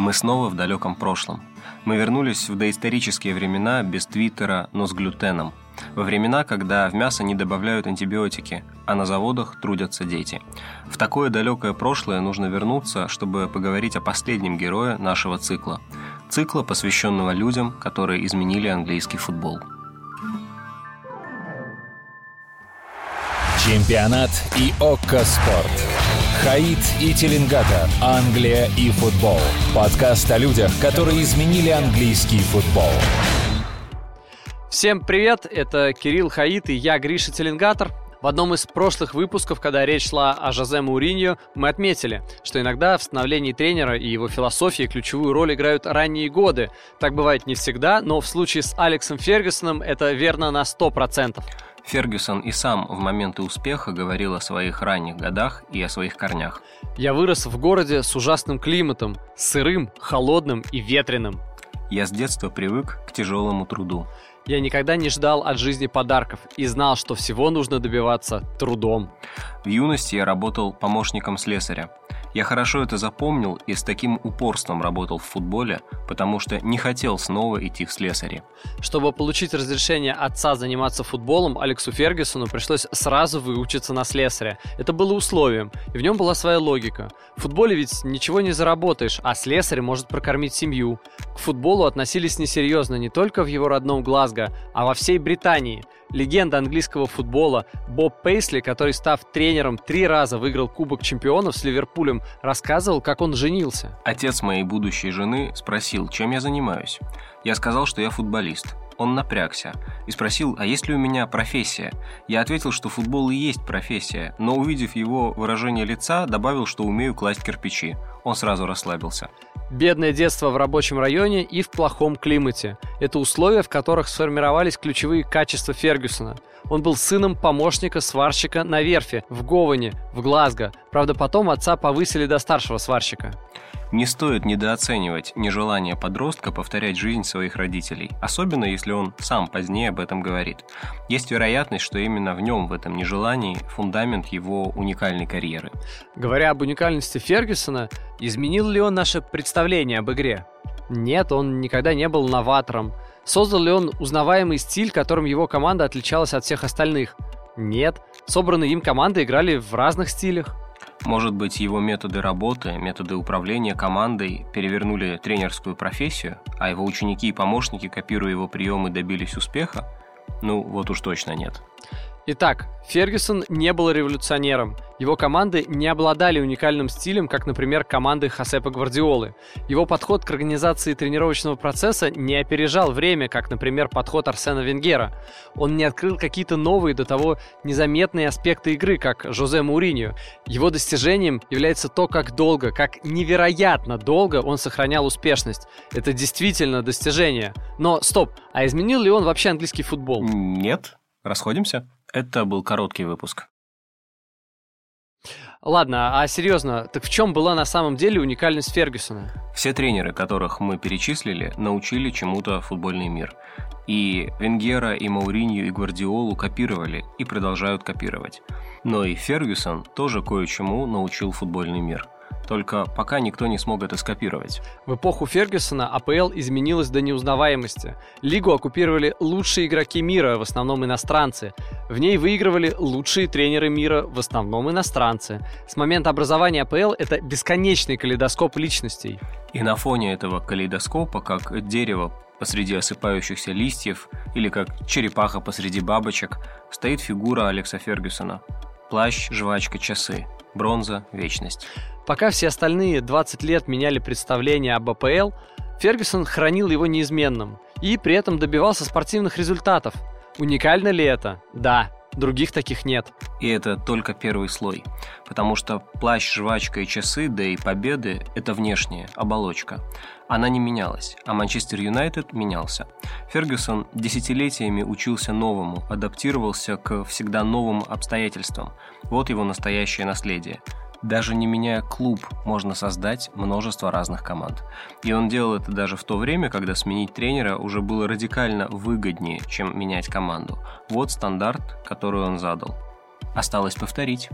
Мы снова в далеком прошлом. Мы вернулись в доисторические времена без твиттера, но с глютеном. Во времена, когда в мясо не добавляют антибиотики, а на заводах трудятся дети. В такое далекое прошлое нужно вернуться, чтобы поговорить о последнем герое нашего цикла. Цикла, посвященного людям, которые изменили английский футбол. Чемпионат и ОККО Спорт. Хаид и Теленгата. Англия и футбол. Подкаст о людях, которые изменили английский футбол. Всем привет, это Кирилл Хаид и я, Гриша Теленгатор. В одном из прошлых выпусков, когда речь шла о Жозе Мауриньо, мы отметили, что иногда в становлении тренера и его философии ключевую роль играют ранние годы. Так бывает не всегда, но в случае с Алексом Фергюсоном это верно на 100%. Фергюсон и сам в моменты успеха говорил о своих ранних годах и о своих корнях. Я вырос в городе с ужасным климатом, сырым, холодным и ветреным. Я с детства привык к тяжелому труду. Я никогда не ждал от жизни подарков и знал, что всего нужно добиваться трудом. В юности я работал помощником слесаря. Я хорошо это запомнил и с таким упорством работал в футболе, потому что не хотел снова идти в слесари. Чтобы получить разрешение отца заниматься футболом, Алексу Фергюсону пришлось сразу выучиться на слесаря. Это было условием, и в нем была своя логика. В футболе ведь ничего не заработаешь, а слесарь может прокормить семью. К футболу относились несерьезно не только в его родном Глазго, а во всей Британии – Легенда английского футбола Боб Пейсли, который, став тренером, три раза выиграл Кубок чемпионов с Ливерпулем, рассказывал, как он женился. Отец моей будущей жены спросил, чем я занимаюсь. Я сказал, что я футболист. Он напрягся и спросил, а есть ли у меня профессия. Я ответил, что футбол и есть профессия, но увидев его выражение лица, добавил, что умею класть кирпичи. Он сразу расслабился. Бедное детство в рабочем районе и в плохом климате. Это условия, в которых сформировались ключевые качества Фергюсона. Он был сыном помощника сварщика на верфи в Говане, в Глазго. Правда, потом отца повысили до старшего сварщика. Не стоит недооценивать нежелание подростка повторять жизнь своих родителей, особенно если он сам позднее об этом говорит. Есть вероятность, что именно в нем, в этом нежелании, фундамент его уникальной карьеры. Говоря об уникальности Фергюсона, изменил ли он наше представление об игре? Нет, он никогда не был новатором. Создал ли он узнаваемый стиль, которым его команда отличалась от всех остальных? Нет. Собранные им команды играли в разных стилях. Может быть, его методы работы, методы управления командой перевернули тренерскую профессию, а его ученики и помощники, копируя его приемы, добились успеха? Ну, вот уж точно нет. Итак, Фергюсон не был революционером. Его команды не обладали уникальным стилем, как, например, команды Хосепа Гвардиолы. Его подход к организации тренировочного процесса не опережал время, как, например, подход Арсена Венгера. Он не открыл какие-то новые до того незаметные аспекты игры, как Жозе Мауриньо. Его достижением является то, как долго, как невероятно долго он сохранял успешность. Это действительно достижение. Но стоп, а изменил ли он вообще английский футбол? Нет. Расходимся? Это был короткий выпуск. Ладно, а серьезно, так в чем была на самом деле уникальность Фергюсона? Все тренеры, которых мы перечислили, научили чему-то футбольный мир. И Венгера, и Мауринью, и Гвардиолу копировали и продолжают копировать. Но и Фергюсон тоже кое-чему научил футбольный мир – только пока никто не смог это скопировать. В эпоху Фергюсона АПЛ изменилась до неузнаваемости. Лигу оккупировали лучшие игроки мира, в основном иностранцы. В ней выигрывали лучшие тренеры мира, в основном иностранцы. С момента образования АПЛ это бесконечный калейдоскоп личностей. И на фоне этого калейдоскопа, как дерево посреди осыпающихся листьев или как черепаха посреди бабочек, стоит фигура Алекса Фергюсона. Плащ, жвачка, часы. Бронза, вечность. Пока все остальные 20 лет меняли представление об АПЛ, Фергюсон хранил его неизменным и при этом добивался спортивных результатов. Уникально ли это? Да, других таких нет. И это только первый слой, потому что плащ, жвачка и часы, да и победы – это внешняя оболочка. Она не менялась, а Манчестер Юнайтед менялся. Фергюсон десятилетиями учился новому, адаптировался к всегда новым обстоятельствам. Вот его настоящее наследие – даже не меняя клуб, можно создать множество разных команд. И он делал это даже в то время, когда сменить тренера уже было радикально выгоднее, чем менять команду. Вот стандарт, который он задал. Осталось повторить.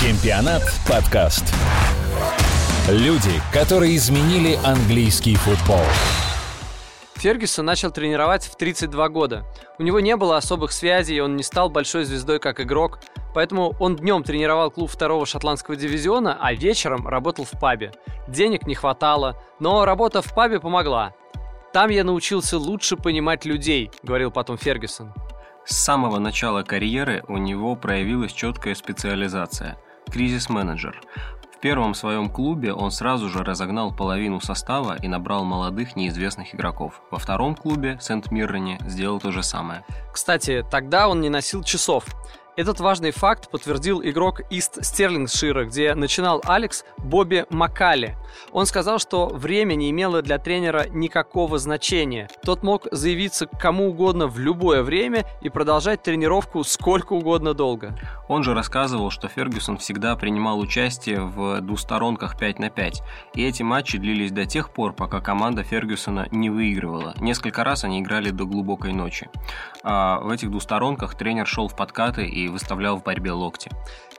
Чемпионат подкаст. Люди, которые изменили английский футбол. Фергюсон начал тренировать в 32 года. У него не было особых связей, он не стал большой звездой как игрок, поэтому он днем тренировал клуб второго шотландского дивизиона, а вечером работал в пабе. Денег не хватало, но работа в пабе помогла. «Там я научился лучше понимать людей», — говорил потом Фергюсон. С самого начала карьеры у него проявилась четкая специализация – кризис-менеджер. Первом своем клубе он сразу же разогнал половину состава и набрал молодых неизвестных игроков. Во втором клубе, Сент-Миррене, сделал то же самое. Кстати, тогда он не носил часов. Этот важный факт подтвердил игрок Ист Стерлингшира, где начинал Алекс Бобби Маккали. Он сказал, что время не имело для тренера никакого значения. Тот мог заявиться кому угодно в любое время и продолжать тренировку сколько угодно долго. Он же рассказывал, что Фергюсон всегда принимал участие в двусторонках 5 на 5, и эти матчи длились до тех пор, пока команда Фергюсона не выигрывала. Несколько раз они играли до глубокой ночи. А в этих двусторонках тренер шел в подкаты и выставлял в борьбе локти.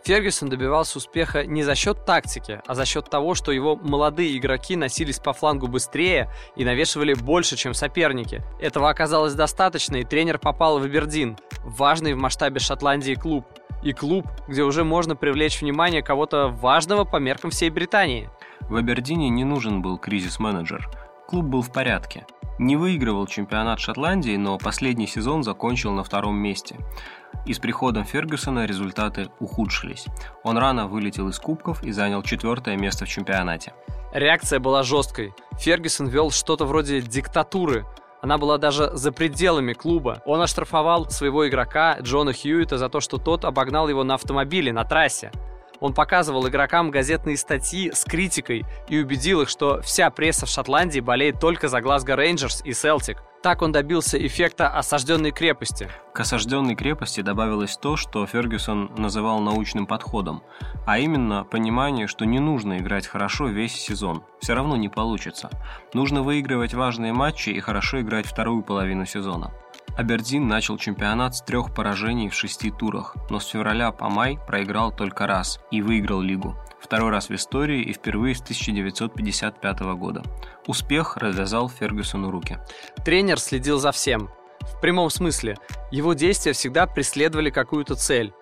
Фергюсон добивался успеха не за счет тактики, а за счет того, что его молодые игроки носились по флангу быстрее и навешивали больше, чем соперники. Этого оказалось достаточно, и тренер попал в Эбердин, важный в масштабе Шотландии клуб. И клуб, где уже можно привлечь внимание кого-то важного по меркам всей Британии. В Абердине не нужен был кризис-менеджер. Клуб был в порядке. Не выигрывал чемпионат Шотландии, но последний сезон закончил на втором месте. И с приходом Фергюсона результаты ухудшились. Он рано вылетел из кубков и занял четвертое место в чемпионате. Реакция была жесткой. Фергюсон вел что-то вроде диктатуры. Она была даже за пределами клуба. Он оштрафовал своего игрока Джона Хьюита за то, что тот обогнал его на автомобиле на трассе. Он показывал игрокам газетные статьи с критикой и убедил их, что вся пресса в Шотландии болеет только за Глазго Рейнджерс и Селтик. Так он добился эффекта осажденной крепости. К осажденной крепости добавилось то, что Фергюсон называл научным подходом, а именно понимание, что не нужно играть хорошо весь сезон, все равно не получится. Нужно выигрывать важные матчи и хорошо играть вторую половину сезона. Абердин начал чемпионат с трех поражений в шести турах, но с февраля по май проиграл только раз и выиграл лигу. Второй раз в истории и впервые с 1955 года. Успех развязал Фергюсону руки. Тренер следил за всем. В прямом смысле. Его действия всегда преследовали какую-то цель.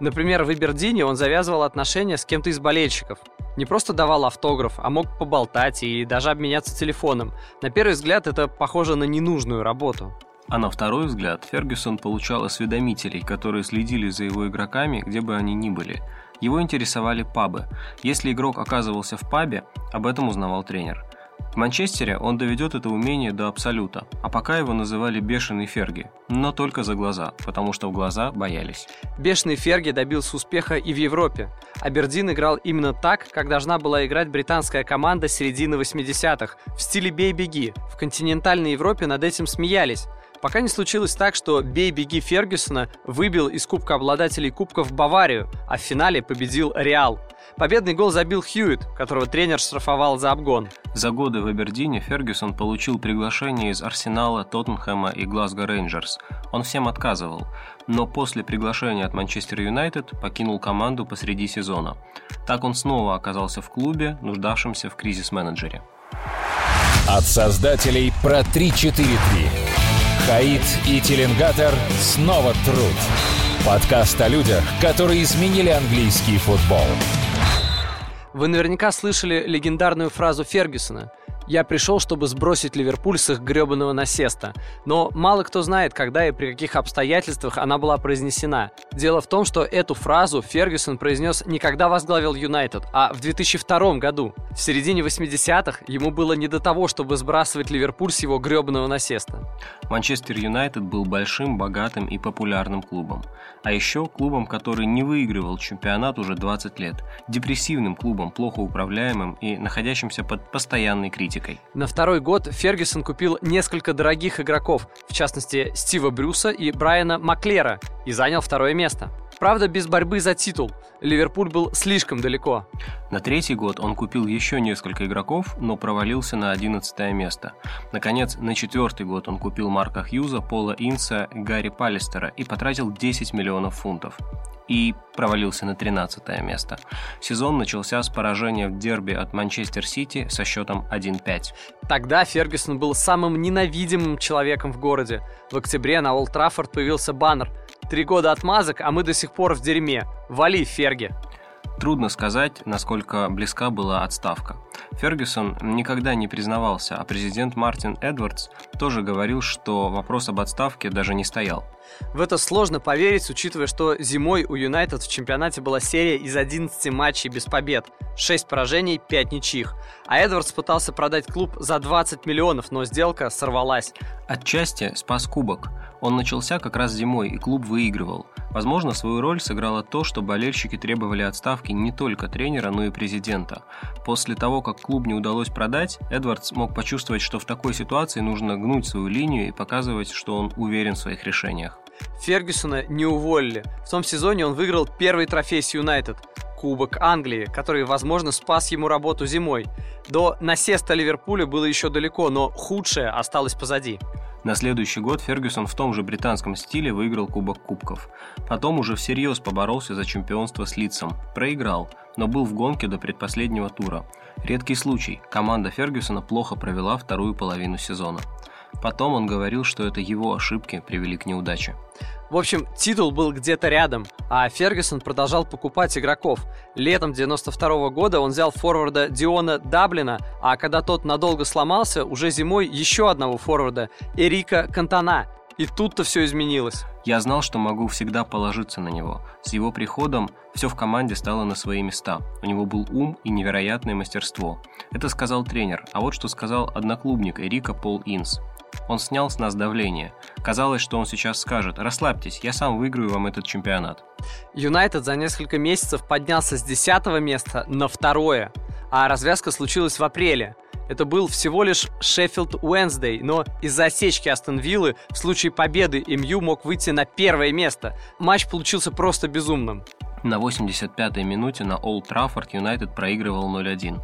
Например, в Абердине он завязывал отношения с кем-то из болельщиков. Не просто давал автограф, а мог поболтать и даже обменяться телефоном. На первый взгляд это похоже на ненужную работу. А на второй взгляд Фергюсон получал осведомителей, которые следили за его игроками, где бы они ни были. Его интересовали пабы. Если игрок оказывался в пабе, об этом узнавал тренер. В Манчестере он доведет это умение до абсолюта, а пока его называли «бешеный Ферги», но только за глаза, потому что в глаза боялись. Бешеный Ферги добился успеха и в Европе. Абердин играл именно так, как должна была играть британская команда середины 80-х, в стиле «бей-беги». В континентальной Европе над этим смеялись. Пока не случилось так, что бей-беги Фергюсона выбил из кубка обладателей кубков Баварию, а в финале победил Реал. Победный гол забил Хьюит, которого тренер штрафовал за обгон. За годы в Абердине Фергюсон получил приглашение из Арсенала, Тоттенхэма и Глазго Рейнджерс. Он всем отказывал, но после приглашения от Манчестер Юнайтед покинул команду посреди сезона. Так он снова оказался в клубе, нуждавшемся в кризис-менеджере. От создателей про 3-4-3. Хаид и Теленгатор снова труд. Подкаст о людях, которые изменили английский футбол. Вы наверняка слышали легендарную фразу Фергюсона – я пришел, чтобы сбросить Ливерпуль с их гребаного насеста. Но мало кто знает, когда и при каких обстоятельствах она была произнесена. Дело в том, что эту фразу Фергюсон произнес не когда возглавил Юнайтед, а в 2002 году. В середине 80-х ему было не до того, чтобы сбрасывать Ливерпуль с его гребаного насеста. Манчестер Юнайтед был большим, богатым и популярным клубом. А еще клубом, который не выигрывал чемпионат уже 20 лет. Депрессивным клубом, плохо управляемым и находящимся под постоянной критикой критикой. На второй год Фергюсон купил несколько дорогих игроков, в частности Стива Брюса и Брайана Маклера, и занял второе место. Правда, без борьбы за титул. Ливерпуль был слишком далеко. На третий год он купил еще несколько игроков, но провалился на 11 место. Наконец, на четвертый год он купил Марка Хьюза, Пола Инса, Гарри Паллистера и потратил 10 миллионов фунтов и провалился на 13 место. Сезон начался с поражения в дерби от Манчестер Сити со счетом 1-5. Тогда Фергюсон был самым ненавидимым человеком в городе. В октябре на Олд Траффорд появился баннер «Три года отмазок, а мы до сих пор в дерьме. Вали, Ферги!» Трудно сказать, насколько близка была отставка. Фергюсон никогда не признавался, а президент Мартин Эдвардс тоже говорил, что вопрос об отставке даже не стоял. В это сложно поверить, учитывая, что зимой у Юнайтед в чемпионате была серия из 11 матчей без побед, 6 поражений, 5 ничьих. А Эдвардс пытался продать клуб за 20 миллионов, но сделка сорвалась. Отчасти спас кубок. Он начался как раз зимой, и клуб выигрывал. Возможно, свою роль сыграло то, что болельщики требовали отставки не только тренера, но и президента. После того, как клуб не удалось продать, Эдвардс мог почувствовать, что в такой ситуации нужно гнуть свою линию и показывать, что он уверен в своих решениях. Фергюсона не уволили. В том сезоне он выиграл первый трофей с Юнайтед – Кубок Англии, который, возможно, спас ему работу зимой. До насеста Ливерпуля было еще далеко, но худшее осталось позади. На следующий год Фергюсон в том же британском стиле выиграл Кубок Кубков. Потом уже всерьез поборолся за чемпионство с Лицом. Проиграл, но был в гонке до предпоследнего тура. Редкий случай. Команда Фергюсона плохо провела вторую половину сезона. Потом он говорил, что это его ошибки привели к неудаче. В общем, титул был где-то рядом, а Фергюсон продолжал покупать игроков. Летом 92 года он взял форварда Диона Даблина, а когда тот надолго сломался, уже зимой еще одного форварда, Эрика Кантана. И тут-то все изменилось. Я знал, что могу всегда положиться на него. С его приходом все в команде стало на свои места. У него был ум и невероятное мастерство. Это сказал тренер, а вот что сказал одноклубник Эрика Пол Инс. Он снял с нас давление. Казалось, что он сейчас скажет «Расслабьтесь, я сам выиграю вам этот чемпионат». Юнайтед за несколько месяцев поднялся с 10 места на второе, а развязка случилась в апреле. Это был всего лишь Шеффилд Уэнсдей, но из-за осечки Астон Виллы в случае победы МЮ мог выйти на первое место. Матч получился просто безумным. На 85-й минуте на Олд Траффорд Юнайтед проигрывал 0-1.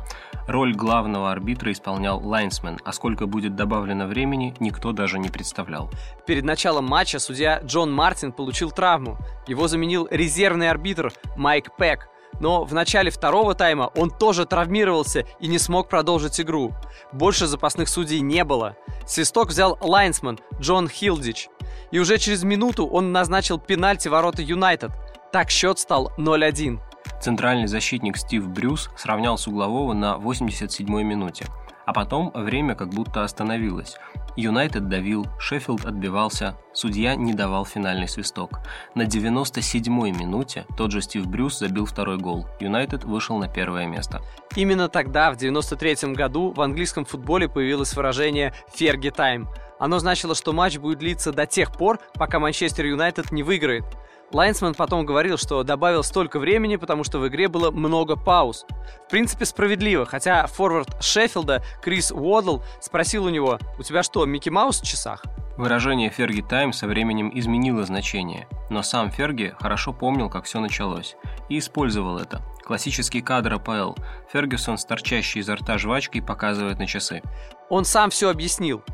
Роль главного арбитра исполнял лайнсмен, а сколько будет добавлено времени, никто даже не представлял. Перед началом матча судья Джон Мартин получил травму. Его заменил резервный арбитр Майк Пэк. Но в начале второго тайма он тоже травмировался и не смог продолжить игру. Больше запасных судей не было. Свисток взял лайнсмен Джон Хилдич. И уже через минуту он назначил пенальти ворота Юнайтед. Так счет стал 0-1. Центральный защитник Стив Брюс сравнял с углового на 87-й минуте. А потом время как будто остановилось. Юнайтед давил, Шеффилд отбивался, судья не давал финальный свисток. На 97-й минуте тот же Стив Брюс забил второй гол. Юнайтед вышел на первое место. Именно тогда, в 93 году, в английском футболе появилось выражение «Ферги тайм». Оно значило, что матч будет длиться до тех пор, пока Манчестер Юнайтед не выиграет. Лайнсман потом говорил, что добавил столько времени, потому что в игре было много пауз. В принципе, справедливо, хотя форвард Шеффилда Крис Уодл спросил у него, «У тебя что, Микки Маус в часах?» Выражение «Fergie Time» со временем изменило значение, но сам Ферги хорошо помнил, как все началось, и использовал это. Классический кадр АПЛ. Фергюсон с торчащей изо рта жвачкой показывает на часы. Он сам все объяснил.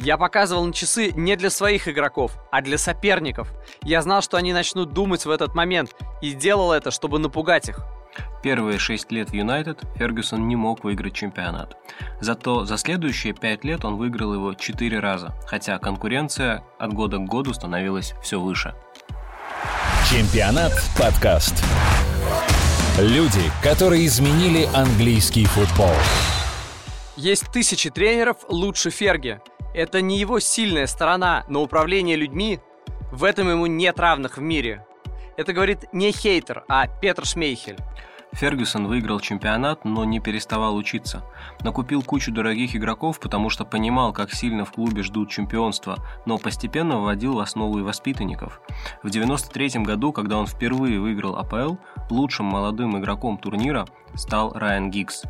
Я показывал на часы не для своих игроков, а для соперников. Я знал, что они начнут думать в этот момент, и делал это, чтобы напугать их. Первые шесть лет в Юнайтед Фергюсон не мог выиграть чемпионат. Зато за следующие пять лет он выиграл его четыре раза, хотя конкуренция от года к году становилась все выше. Чемпионат подкаст. Люди, которые изменили английский футбол. Есть тысячи тренеров лучше Ферги – это не его сильная сторона, но управление людьми в этом ему нет равных в мире. Это говорит не хейтер, а Петр Шмейхель. Фергюсон выиграл чемпионат, но не переставал учиться. Накупил кучу дорогих игроков, потому что понимал, как сильно в клубе ждут чемпионства, но постепенно вводил в основу и воспитанников. В 93 году, когда он впервые выиграл АПЛ, лучшим молодым игроком турнира стал Райан Гиггс.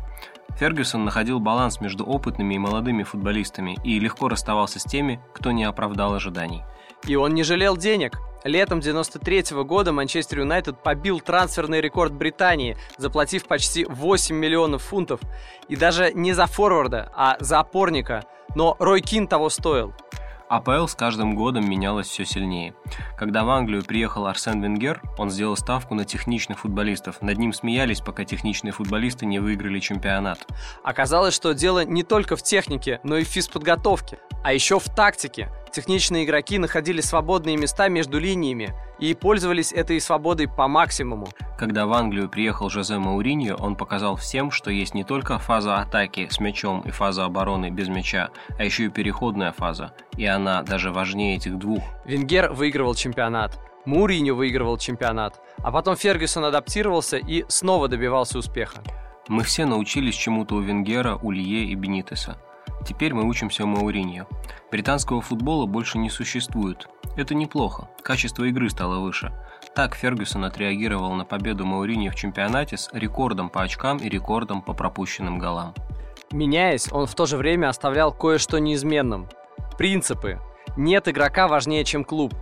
Фергюсон находил баланс между опытными и молодыми футболистами и легко расставался с теми, кто не оправдал ожиданий. И он не жалел денег. Летом 93 -го года Манчестер Юнайтед побил трансферный рекорд Британии, заплатив почти 8 миллионов фунтов. И даже не за форварда, а за опорника. Но Рой Кин того стоил. АПЛ с каждым годом менялась все сильнее. Когда в Англию приехал Арсен Венгер, он сделал ставку на техничных футболистов. Над ним смеялись, пока техничные футболисты не выиграли чемпионат. Оказалось, что дело не только в технике, но и в физподготовке, а еще в тактике. Техничные игроки находили свободные места между линиями и пользовались этой свободой по максимуму. Когда в Англию приехал Жозе Мауриньо, он показал всем, что есть не только фаза атаки с мячом и фаза обороны без мяча, а еще и переходная фаза. И она даже важнее этих двух. Венгер выигрывал чемпионат. Муриньо выигрывал чемпионат. А потом Фергюсон адаптировался и снова добивался успеха. Мы все научились чему-то у Венгера, Улье и Бенитеса. Теперь мы учимся у Мауриньо. Британского футбола больше не существует. Это неплохо. Качество игры стало выше. Так Фергюсон отреагировал на победу Мауриньо в чемпионате с рекордом по очкам и рекордом по пропущенным голам. Меняясь, он в то же время оставлял кое-что неизменным. Принципы. Нет игрока важнее, чем клуб.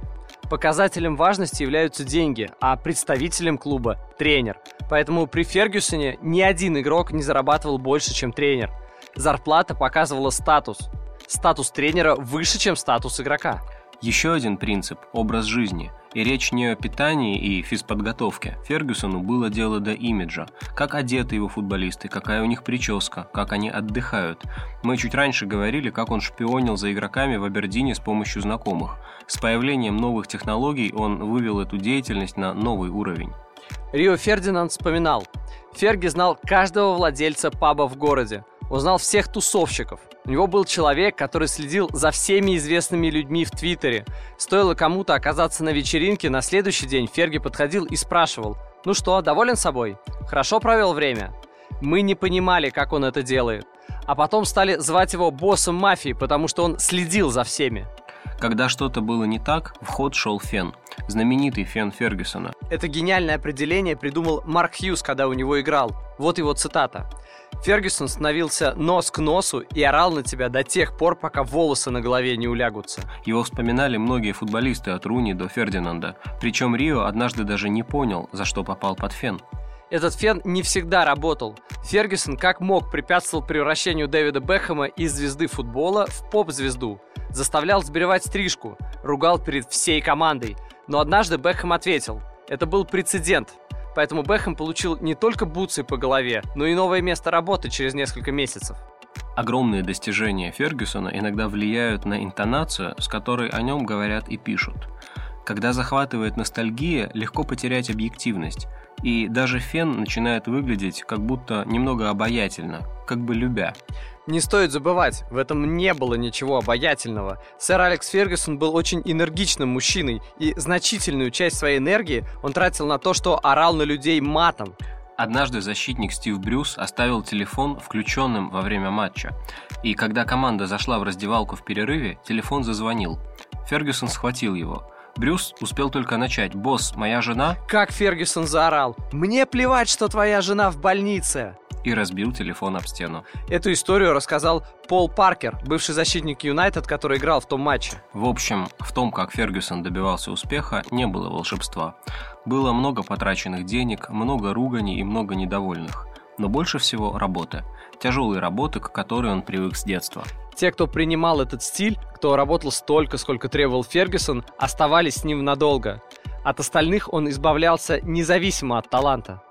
Показателем важности являются деньги, а представителем клуба – тренер. Поэтому при Фергюсоне ни один игрок не зарабатывал больше, чем тренер – зарплата показывала статус. Статус тренера выше, чем статус игрока. Еще один принцип – образ жизни. И речь не о питании и физподготовке. Фергюсону было дело до имиджа. Как одеты его футболисты, какая у них прическа, как они отдыхают. Мы чуть раньше говорили, как он шпионил за игроками в Абердине с помощью знакомых. С появлением новых технологий он вывел эту деятельность на новый уровень. Рио Фердинанд вспоминал. Ферги знал каждого владельца паба в городе – узнал всех тусовщиков. У него был человек, который следил за всеми известными людьми в Твиттере. Стоило кому-то оказаться на вечеринке, на следующий день Ферги подходил и спрашивал, «Ну что, доволен собой? Хорошо провел время?» Мы не понимали, как он это делает. А потом стали звать его боссом мафии, потому что он следил за всеми. Когда что-то было не так, в ход шел Фен, знаменитый Фен Фергюсона. Это гениальное определение придумал Марк Хьюз, когда у него играл. Вот его цитата. Фергюсон становился нос к носу и орал на тебя до тех пор, пока волосы на голове не улягутся. Его вспоминали многие футболисты от Руни до Фердинанда. Причем Рио однажды даже не понял, за что попал под фен. Этот фен не всегда работал. Фергюсон как мог препятствовал превращению Дэвида Бекхэма из звезды футбола в поп-звезду. Заставлял сбривать стрижку, ругал перед всей командой. Но однажды Бекхэм ответил. Это был прецедент. Поэтому Бэхэм получил не только бутсы по голове, но и новое место работы через несколько месяцев. Огромные достижения Фергюсона иногда влияют на интонацию, с которой о нем говорят и пишут. Когда захватывает ностальгия, легко потерять объективность, и даже фен начинает выглядеть как будто немного обаятельно, как бы любя. Не стоит забывать, в этом не было ничего обаятельного. Сэр Алекс Фергюсон был очень энергичным мужчиной, и значительную часть своей энергии он тратил на то, что орал на людей матом. Однажды защитник Стив Брюс оставил телефон включенным во время матча. И когда команда зашла в раздевалку в перерыве, телефон зазвонил. Фергюсон схватил его. Брюс успел только начать. «Босс, моя жена...» Как Фергюсон заорал. «Мне плевать, что твоя жена в больнице!» и разбил телефон об стену. Эту историю рассказал Пол Паркер, бывший защитник Юнайтед, который играл в том матче. В общем, в том, как Фергюсон добивался успеха, не было волшебства. Было много потраченных денег, много руганий и много недовольных. Но больше всего работы. Тяжелые работы, к которой он привык с детства. Те, кто принимал этот стиль, кто работал столько, сколько требовал Фергюсон, оставались с ним надолго. От остальных он избавлялся независимо от таланта.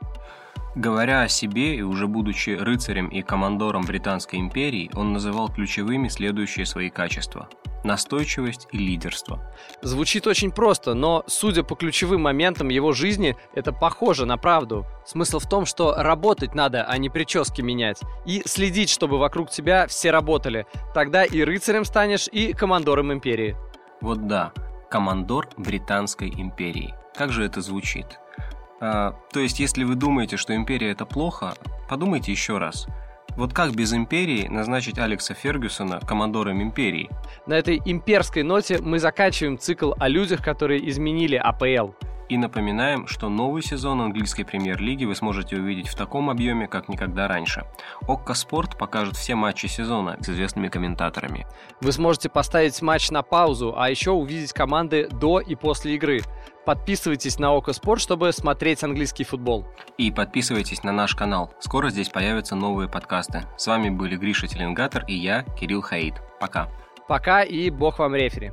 Говоря о себе и уже будучи рыцарем и командором Британской империи, он называл ключевыми следующие свои качества – настойчивость и лидерство. Звучит очень просто, но, судя по ключевым моментам его жизни, это похоже на правду. Смысл в том, что работать надо, а не прически менять. И следить, чтобы вокруг тебя все работали. Тогда и рыцарем станешь, и командором империи. Вот да, командор Британской империи. Как же это звучит? А, то есть, если вы думаете, что империя это плохо, подумайте еще раз. Вот как без империи назначить Алекса Фергюсона командором империи? На этой имперской ноте мы заканчиваем цикл о людях, которые изменили АПЛ. И напоминаем, что новый сезон английской премьер-лиги вы сможете увидеть в таком объеме, как никогда раньше. Окко Спорт покажет все матчи сезона с известными комментаторами. Вы сможете поставить матч на паузу, а еще увидеть команды до и после игры. Подписывайтесь на Око Спорт, чтобы смотреть английский футбол. И подписывайтесь на наш канал. Скоро здесь появятся новые подкасты. С вами были Гриша Теленгатор и я, Кирилл Хаид. Пока. Пока и бог вам рефери.